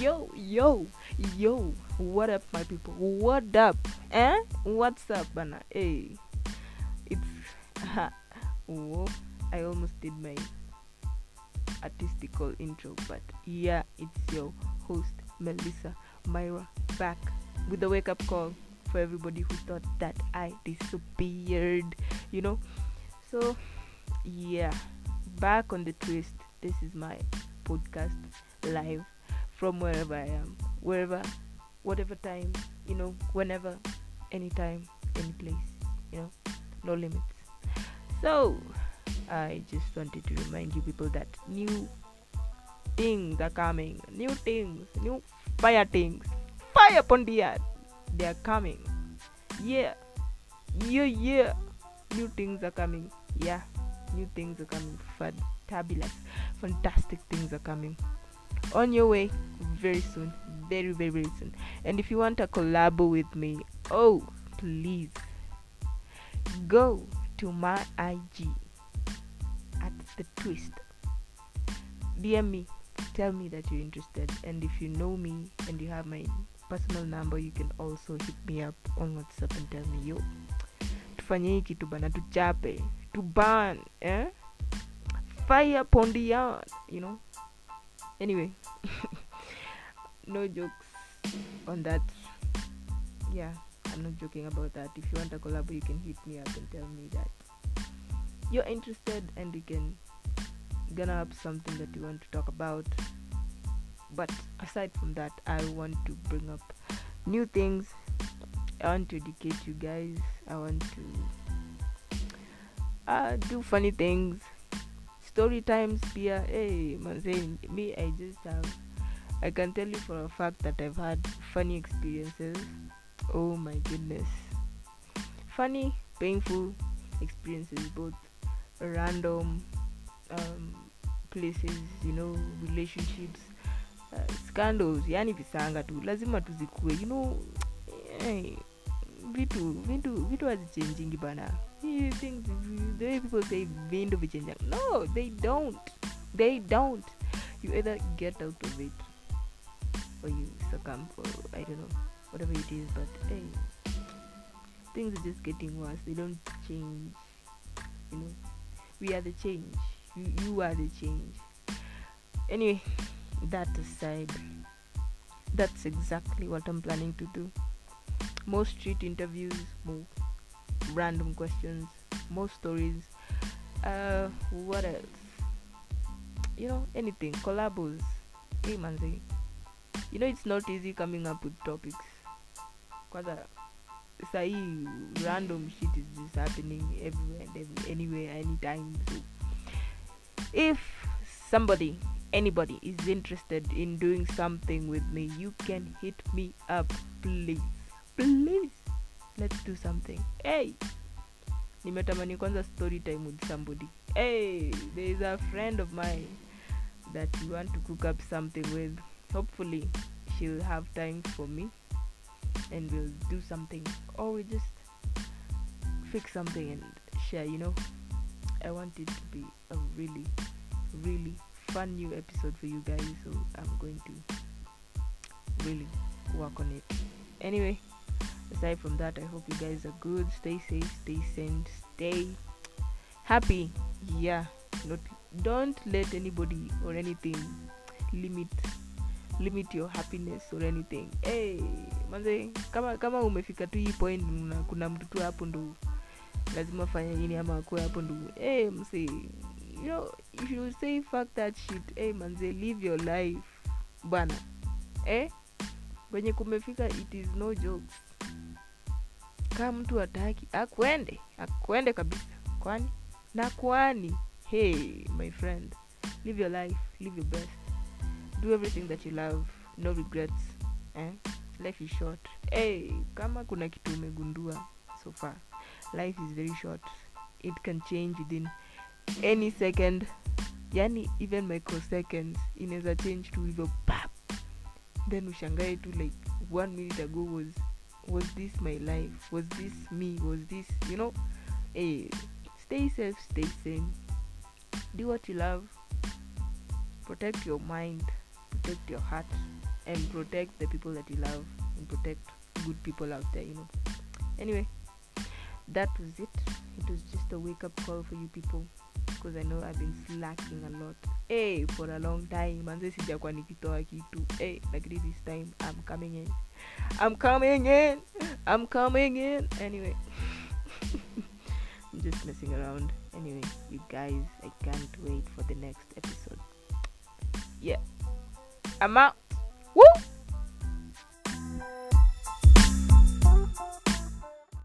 yo, yo, yo. What up, my people? What up? Eh? What's up, Bana? Hey, it's. Whoa, I almost did my artistical intro, but yeah, it's your host, Melissa Myra, back with the wake up call for everybody who thought that I disappeared, you know. So, yeah, back on the twist. This is my podcast live from wherever I am, wherever, whatever time, you know, whenever, anytime, any place, you know, no limits. So, I just wanted to remind you people that new things are coming, new things, new fire things, fire upon the earth, they are coming. Yeah, yeah, yeah, new things are coming. Yeah, new things are coming. Fantabulous, fantastic things are coming on your way very soon very very very soon. And if you want to collab with me oh please go to my ig at the twist. Dm me tell me that you're interested. And if you know me and you have my personal number you can also hit me up on whatsapp and tell me yo tufanye hiki kitu bana tuchape tuban eh? fire pondian you know? Anyway no jokes on that. Yeah i'm not joking about that. If you want a collab you can hit me up and tell me that you're interested and we can gonna up something that you want to talk about. But aside from that i want to bring up new things. I want to educate you guys. I want to uh, do funny things story times pia hey manze me i just have i can tell you for a fact that i've had funny experiences. Oh my goodness. Funny painful experiences both random um, places you know relationships uh, scandals yani visanga tu lazima tuzikue you know hey, vitu vitu vitu hazichenjingi bana. You way people say vindu vichenjanga no they don't. They don't. You either get out of it or you succumb for i don't know whatever it is but hey things are just getting worse. They don't change you know. We are the change. You, you are the change. Anyway that aside that's exactly what i'm planning to do. More street interviews more random questions more stories uh what else? You know anything collabos. Hey manzi. You know it's not easy coming up with topics. Kwanza sahii random shit is just happening everywhere and anywhere anytime. So if somebody anybody is interested in doing something with me you can hit me up please. Please let's do something. Hey nimetamani kwanza story time with somebody. Hey there is a friend of mine that you want to cook up something with. Hopefully she'll have time for me and we'll do something. Or we just fix something and share you know. I want it to be a really really fun new episode for you guys so i'm going to really work on it. Anyway aside from that i hope you guys are good. Stay safe stay sane stay happy. Yeah not don't let anybody or anything limit limit your happiness or anything. Hey manze kama kama umefika tu hii point una, kuna mtu tu hapo ndo lazima fanya nini ama akuwe hapo ndo hey mse you know if you say fuck that shit hey manze live your life bana. Eh kwenye kumefika it is no jokes kama mtu ataki akwende akwende kabisa. Kwani? Na kwani? Hey my friend live your life live your best. Do everything that you love no regrets eh? life is short. Hey kama kuna kitu umegundua so far life is very short. It can change within any second. Yani even microseconds inaweza change tu hivyo pap. Then ushangae tu like one minute ago was was this my life? Was this me? Was this you know hey stay safe stay sane. Do what you love. Protect your mind protect your heart and protect the people that you love and protect good people out there you know. Anyway that was it. It was just a wake up call for you people because i know i've been slacking a lot. Hey for a long time manze sijakuwa nikitoa kitu. Hey lakini this time i'm coming in. I'm coming in i'm coming in. Anyway i'm just messing around. Anyway you guys i can't wait for the next episode. Yeah. I'm out. Woo!